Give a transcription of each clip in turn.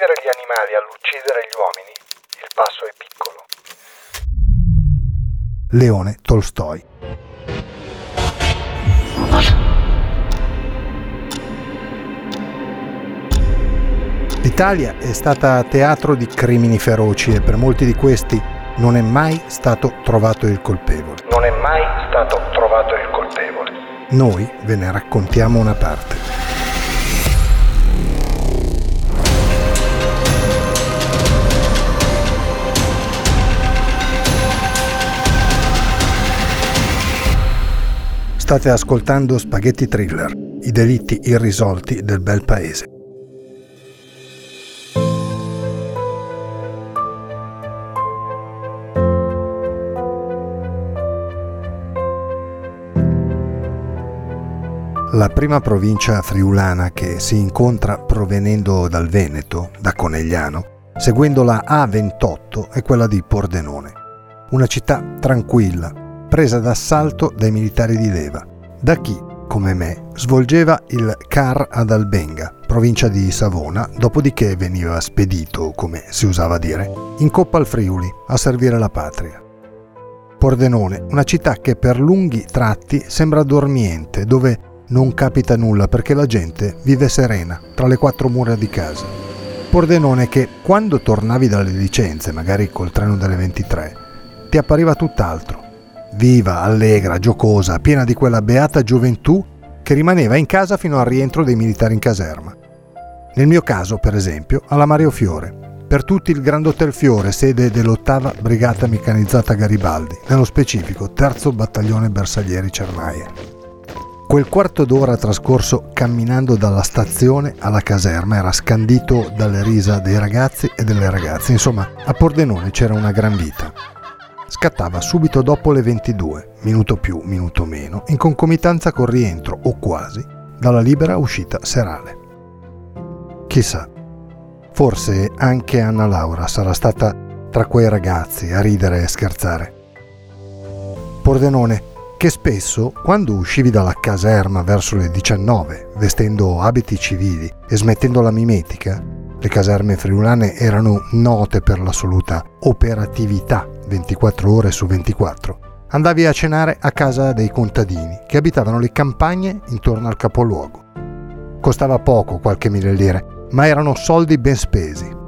Dall'uccidere gli animali all'uccidere gli uomini, il passo è piccolo. Leone Tolstoi. L'Italia è stata teatro di crimini feroci e per molti di questi non è mai stato trovato il colpevole. Non è mai stato trovato il colpevole. Noi ve ne raccontiamo una parte. State ascoltando Spaghetti Thriller, i delitti irrisolti del bel paese. La prima provincia friulana che si incontra provenendo dal Veneto, da Conegliano, seguendo la A28 è quella di Pordenone, una città tranquilla, presa d'assalto dai militari di Leva, da chi, come me, svolgeva il CAR ad Albenga, provincia di Savona, dopodiché veniva spedito, come si usava dire, in Coppa al Friuli a servire la patria. Pordenone, una città che per lunghi tratti sembra dormiente, dove non capita nulla perché la gente vive serena tra le quattro mura di casa. Pordenone che quando tornavi dalle licenze, magari col treno delle 23, ti appariva tutt'altro viva, allegra, giocosa, piena di quella beata gioventù che rimaneva in casa fino al rientro dei militari in caserma. Nel mio caso, per esempio, alla Mario Fiore, per tutti il Grand Hotel Fiore, sede dell'ottava Brigata Meccanizzata Garibaldi, nello specifico terzo battaglione bersaglieri Cernaie. Quel quarto d'ora trascorso camminando dalla stazione alla caserma era scandito dalle risa dei ragazzi e delle ragazze, insomma a Pordenone c'era una gran vita scattava subito dopo le 22, minuto più, minuto meno, in concomitanza col rientro, o quasi, dalla libera uscita serale. Chissà, forse anche Anna Laura sarà stata tra quei ragazzi a ridere e scherzare. Pordenone, che spesso, quando uscivi dalla caserma verso le 19, vestendo abiti civili e smettendo la mimetica, le caserme friulane erano note per l'assoluta operatività 24 ore su 24. Andavi a cenare a casa dei contadini che abitavano le campagne intorno al capoluogo. Costava poco qualche mille lire, ma erano soldi ben spesi.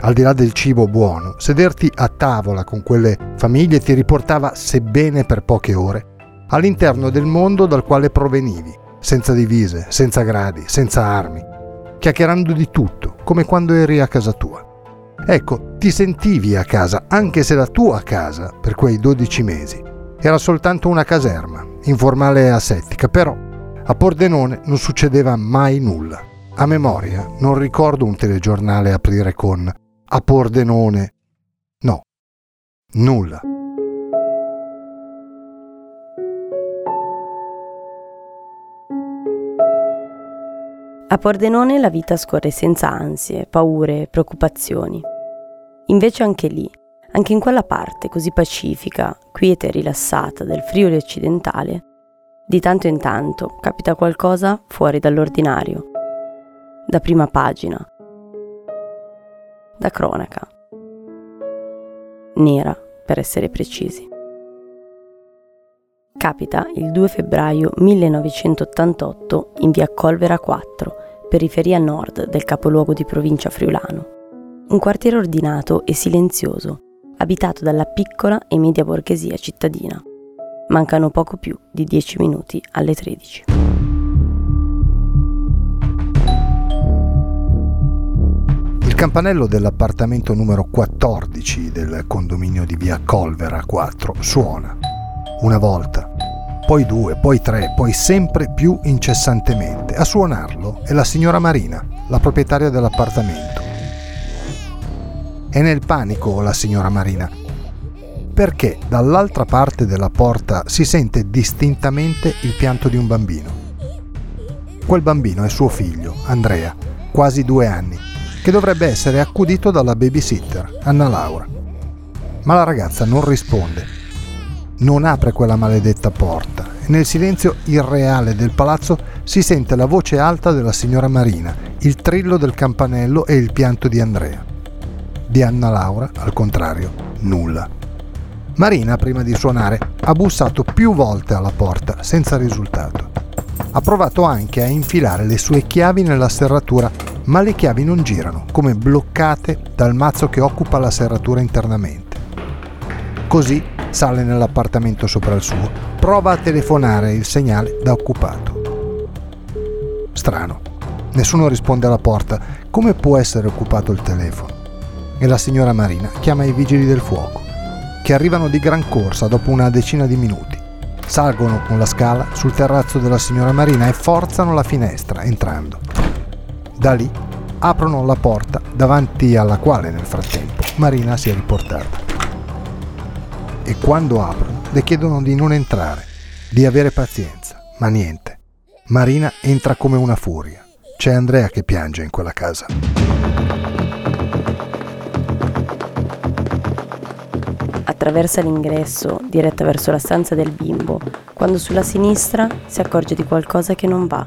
Al di là del cibo buono, sederti a tavola con quelle famiglie ti riportava, sebbene per poche ore, all'interno del mondo dal quale provenivi, senza divise, senza gradi, senza armi, chiacchierando di tutto, come quando eri a casa tua. Ecco, ti sentivi a casa, anche se la tua casa, per quei 12 mesi, era soltanto una caserma, informale e asettica, però a Pordenone non succedeva mai nulla. A memoria non ricordo un telegiornale aprire con a Pordenone. No, nulla. A Pordenone la vita scorre senza ansie, paure, preoccupazioni. Invece anche lì, anche in quella parte così pacifica, quieta e rilassata del Friuli occidentale, di tanto in tanto capita qualcosa fuori dall'ordinario. Da prima pagina. Da cronaca. Nera, per essere precisi. Capita il 2 febbraio 1988 in via Colvera 4, periferia nord del capoluogo di provincia friulano. Un quartiere ordinato e silenzioso, abitato dalla piccola e media borghesia cittadina. Mancano poco più di 10 minuti alle 13. Il campanello dell'appartamento numero 14 del condominio di via Colvera 4 suona. Una volta, poi due, poi tre, poi sempre più incessantemente. A suonarlo è la signora Marina, la proprietaria dell'appartamento. È nel panico la signora Marina, perché dall'altra parte della porta si sente distintamente il pianto di un bambino. Quel bambino è suo figlio, Andrea, quasi due anni, che dovrebbe essere accudito dalla babysitter, Anna Laura. Ma la ragazza non risponde, non apre quella maledetta porta nel silenzio irreale del palazzo si sente la voce alta della signora Marina, il trillo del campanello e il pianto di Andrea. Di Anna Laura, al contrario, nulla. Marina, prima di suonare, ha bussato più volte alla porta, senza risultato. Ha provato anche a infilare le sue chiavi nella serratura, ma le chiavi non girano, come bloccate dal mazzo che occupa la serratura internamente. Così sale nell'appartamento sopra il suo, prova a telefonare il segnale da occupato. Strano, nessuno risponde alla porta, come può essere occupato il telefono? E la signora Marina chiama i vigili del fuoco, che arrivano di gran corsa dopo una decina di minuti. Salgono con la scala sul terrazzo della signora Marina e forzano la finestra entrando. Da lì aprono la porta davanti alla quale nel frattempo Marina si è riportata e quando aprono le chiedono di non entrare, di avere pazienza, ma niente. Marina entra come una furia. C'è Andrea che piange in quella casa. Attraversa l'ingresso, diretta verso la stanza del bimbo, quando sulla sinistra si accorge di qualcosa che non va.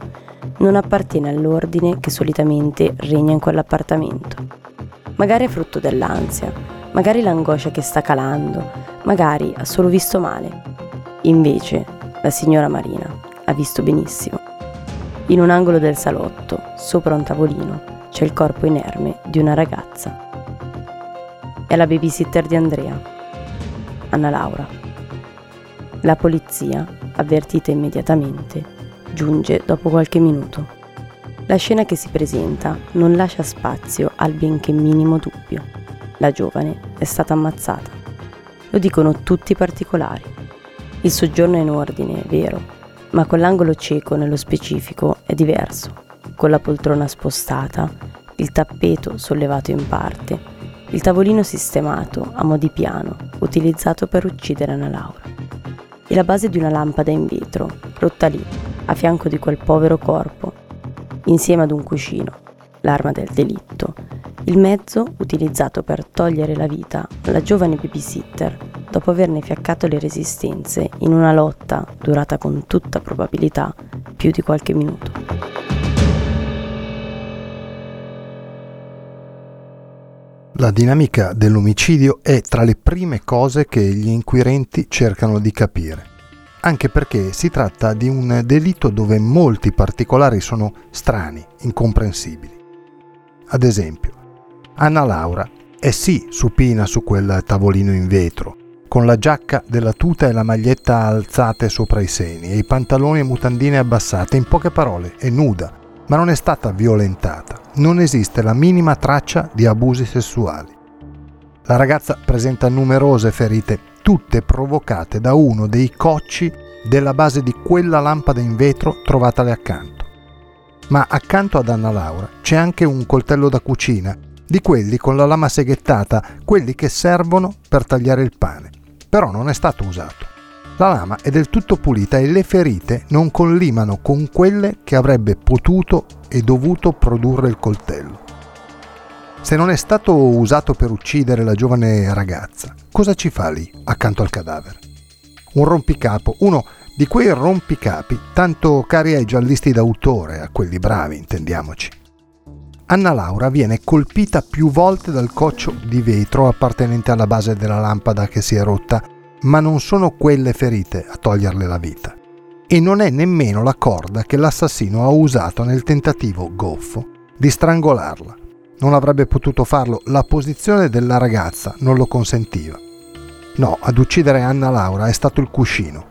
Non appartiene all'ordine che solitamente regna in quell'appartamento. Magari è frutto dell'ansia, magari l'angoscia che sta calando, magari ha solo visto male. Invece, la signora Marina ha visto benissimo. In un angolo del salotto, sopra un tavolino, c'è il corpo inerme di una ragazza. È la babysitter di Andrea, Anna Laura. La polizia, avvertita immediatamente, giunge dopo qualche minuto. La scena che si presenta non lascia spazio al benché minimo dubbio. La giovane è stata ammazzata. Lo dicono tutti i particolari. Il soggiorno è in ordine, è vero, ma con l'angolo cieco nello specifico è diverso, con la poltrona spostata, il tappeto sollevato in parte, il tavolino sistemato a mo' di piano, utilizzato per uccidere Anna Laura. E la base di una lampada in vetro, rotta lì, a fianco di quel povero corpo, insieme ad un cuscino, l'arma del delitto, il mezzo utilizzato per togliere la vita alla giovane babysitter dopo averne fiaccato le resistenze in una lotta durata con tutta probabilità più di qualche minuto. La dinamica dell'omicidio è tra le prime cose che gli inquirenti cercano di capire, anche perché si tratta di un delitto dove molti particolari sono strani, incomprensibili. Ad esempio, Anna Laura è sì supina su quel tavolino in vetro, con la giacca della tuta e la maglietta alzate sopra i seni e i pantaloni e mutandine abbassate, in poche parole, è nuda, ma non è stata violentata. Non esiste la minima traccia di abusi sessuali. La ragazza presenta numerose ferite, tutte provocate da uno dei cocci della base di quella lampada in vetro trovatale accanto. Ma accanto ad Anna Laura c'è anche un coltello da cucina di quelli con la lama seghettata, quelli che servono per tagliare il pane. Però non è stato usato. La lama è del tutto pulita e le ferite non collimano con quelle che avrebbe potuto e dovuto produrre il coltello. Se non è stato usato per uccidere la giovane ragazza, cosa ci fa lì, accanto al cadavere? Un rompicapo, uno di quei rompicapi tanto cari ai giallisti d'autore, a quelli bravi, intendiamoci. Anna Laura viene colpita più volte dal coccio di vetro appartenente alla base della lampada che si è rotta, ma non sono quelle ferite a toglierle la vita. E non è nemmeno la corda che l'assassino ha usato nel tentativo goffo di strangolarla. Non avrebbe potuto farlo, la posizione della ragazza non lo consentiva. No, ad uccidere Anna Laura è stato il cuscino,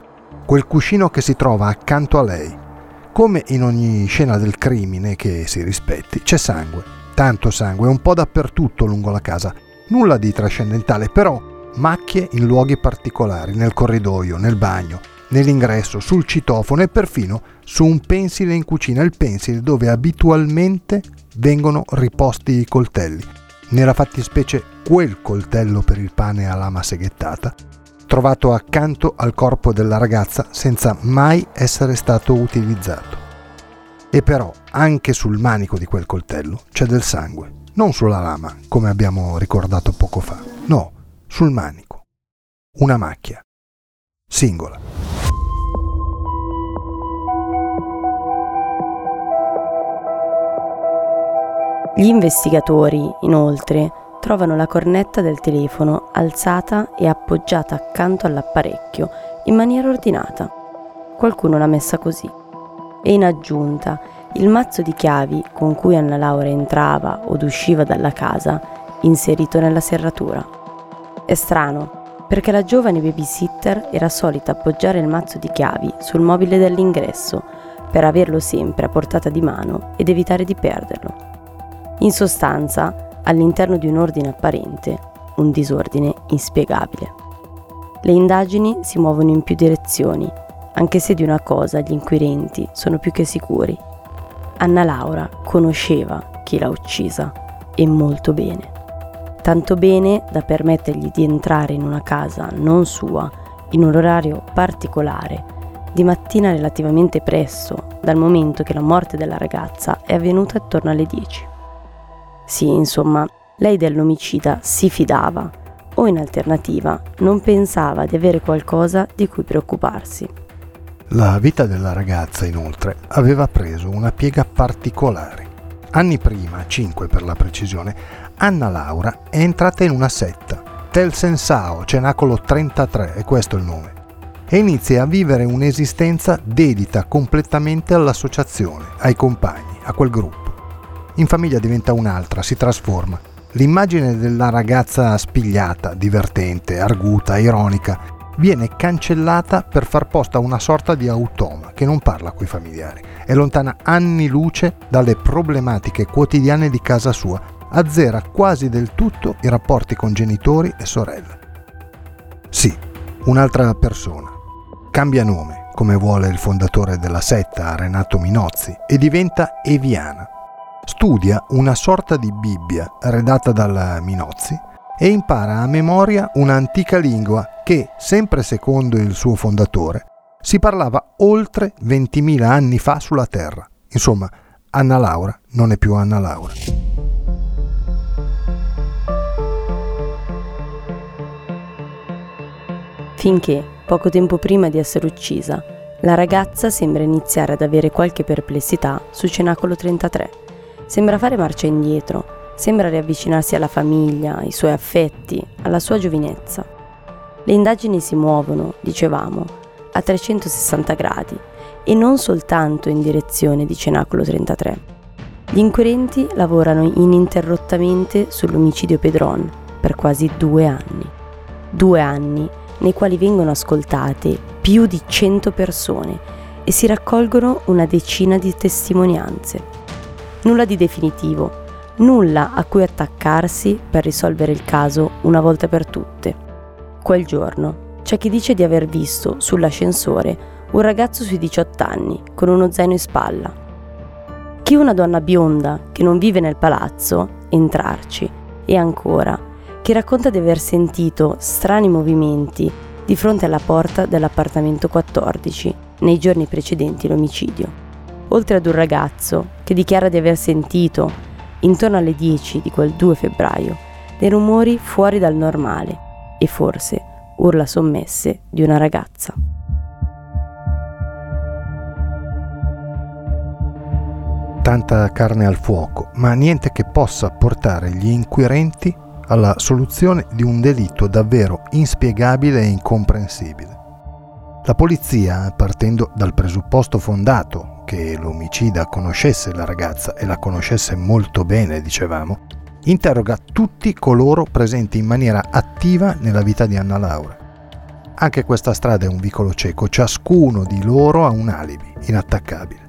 quel cuscino che si trova accanto a lei, come in ogni scena del crimine che si rispetti, c'è sangue, tanto sangue, un po' dappertutto lungo la casa. Nulla di trascendentale, però macchie in luoghi particolari, nel corridoio, nel bagno, nell'ingresso, sul citofono e perfino su un pensile in cucina, il pensile dove abitualmente vengono riposti i coltelli. Nella fattispecie quel coltello per il pane a lama seghettata, trovato accanto al corpo della ragazza senza mai essere stato utilizzato. E però anche sul manico di quel coltello c'è del sangue, non sulla lama, come abbiamo ricordato poco fa, no, sul manico. Una macchia, singola. Gli investigatori, inoltre, trovano la cornetta del telefono alzata e appoggiata accanto all'apparecchio in maniera ordinata. Qualcuno l'ha messa così. E in aggiunta, il mazzo di chiavi con cui Anna Laura entrava od usciva dalla casa, inserito nella serratura. È strano, perché la giovane babysitter era solita appoggiare il mazzo di chiavi sul mobile dell'ingresso per averlo sempre a portata di mano ed evitare di perderlo. In sostanza, all'interno di un ordine apparente, un disordine inspiegabile. Le indagini si muovono in più direzioni, anche se di una cosa gli inquirenti sono più che sicuri. Anna Laura conosceva chi l'ha uccisa e molto bene. Tanto bene da permettergli di entrare in una casa non sua, in un orario particolare, di mattina relativamente presto, dal momento che la morte della ragazza è avvenuta attorno alle 10. Sì, insomma, lei dell'omicida si fidava o in alternativa non pensava di avere qualcosa di cui preoccuparsi. La vita della ragazza, inoltre, aveva preso una piega particolare. Anni prima, cinque per la precisione, Anna Laura è entrata in una setta, Tel Sensao, Cenacolo 33, è questo il nome, e inizia a vivere un'esistenza dedita completamente all'associazione, ai compagni, a quel gruppo in famiglia diventa un'altra, si trasforma. L'immagine della ragazza spigliata, divertente, arguta, ironica, viene cancellata per far posto a una sorta di automa che non parla coi familiari, è lontana anni luce dalle problematiche quotidiane di casa sua, azzera quasi del tutto i rapporti con genitori e sorelle. Sì, un'altra persona. Cambia nome, come vuole il fondatore della setta, Renato Minozzi, e diventa Eviana, studia una sorta di Bibbia redatta dal Minozzi e impara a memoria un'antica lingua che, sempre secondo il suo fondatore, si parlava oltre 20.000 anni fa sulla Terra. Insomma, Anna Laura non è più Anna Laura. Finché, poco tempo prima di essere uccisa, la ragazza sembra iniziare ad avere qualche perplessità su Cenacolo 33 Sembra fare marcia indietro, sembra riavvicinarsi alla famiglia, ai suoi affetti, alla sua giovinezza. Le indagini si muovono, dicevamo, a 360 gradi e non soltanto in direzione di Cenacolo 33. Gli inquirenti lavorano ininterrottamente sull'omicidio Pedron per quasi due anni. Due anni nei quali vengono ascoltate più di 100 persone e si raccolgono una decina di testimonianze nulla di definitivo, nulla a cui attaccarsi per risolvere il caso una volta per tutte. Quel giorno c'è chi dice di aver visto sull'ascensore un ragazzo sui 18 anni con uno zaino in spalla. Chi una donna bionda che non vive nel palazzo entrarci e ancora chi racconta di aver sentito strani movimenti di fronte alla porta dell'appartamento 14 nei giorni precedenti l'omicidio oltre ad un ragazzo che dichiara di aver sentito, intorno alle 10 di quel 2 febbraio, dei rumori fuori dal normale e forse urla sommesse di una ragazza. Tanta carne al fuoco, ma niente che possa portare gli inquirenti alla soluzione di un delitto davvero inspiegabile e incomprensibile. La polizia, partendo dal presupposto fondato che l'omicida conoscesse la ragazza e la conoscesse molto bene, dicevamo, interroga tutti coloro presenti in maniera attiva nella vita di Anna Laura. Anche questa strada è un vicolo cieco, ciascuno di loro ha un alibi inattaccabile.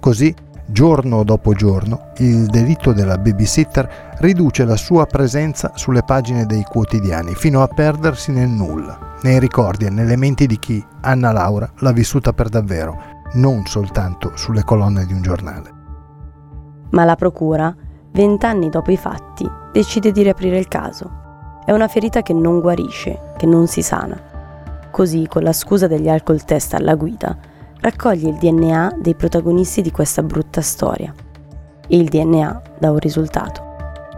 Così Giorno dopo giorno, il delitto della babysitter riduce la sua presenza sulle pagine dei quotidiani fino a perdersi nel nulla, nei ricordi e nelle menti di chi Anna Laura l'ha vissuta per davvero, non soltanto sulle colonne di un giornale. Ma la procura, vent'anni dopo i fatti, decide di riaprire il caso. È una ferita che non guarisce, che non si sana. Così, con la scusa degli alcol test alla guida, raccoglie il DNA dei protagonisti di questa brutta storia. E il DNA dà un risultato.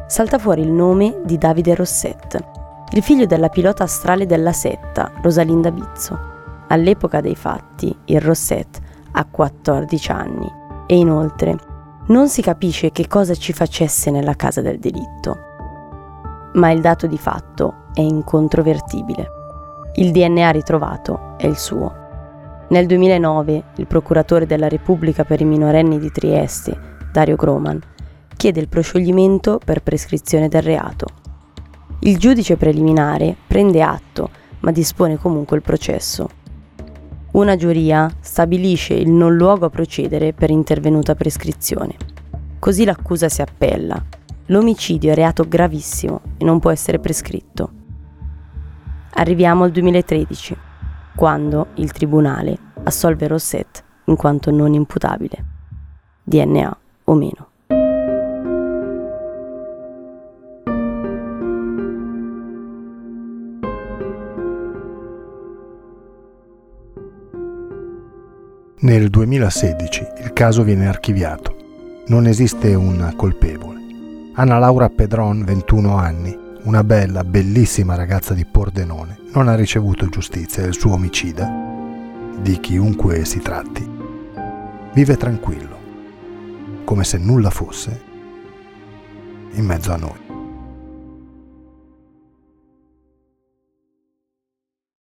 Salta fuori il nome di Davide Rosset, il figlio della pilota astrale della setta, Rosalinda Bizzo. All'epoca dei fatti, il Rosset ha 14 anni e inoltre non si capisce che cosa ci facesse nella casa del delitto. Ma il dato di fatto è incontrovertibile. Il DNA ritrovato è il suo. Nel 2009 il procuratore della Repubblica per i minorenni di Trieste, Dario Groman, chiede il proscioglimento per prescrizione del reato. Il giudice preliminare prende atto, ma dispone comunque il processo. Una giuria stabilisce il non luogo a procedere per intervenuta prescrizione. Così l'accusa si appella. L'omicidio è reato gravissimo e non può essere prescritto. Arriviamo al 2013 quando il tribunale assolve Rosset in quanto non imputabile, DNA o meno. Nel 2016 il caso viene archiviato. Non esiste un colpevole. Anna Laura Pedron, 21 anni, una bella, bellissima ragazza di Pordenone, non ha ricevuto giustizia e il suo omicida, di chiunque si tratti, vive tranquillo, come se nulla fosse, in mezzo a noi.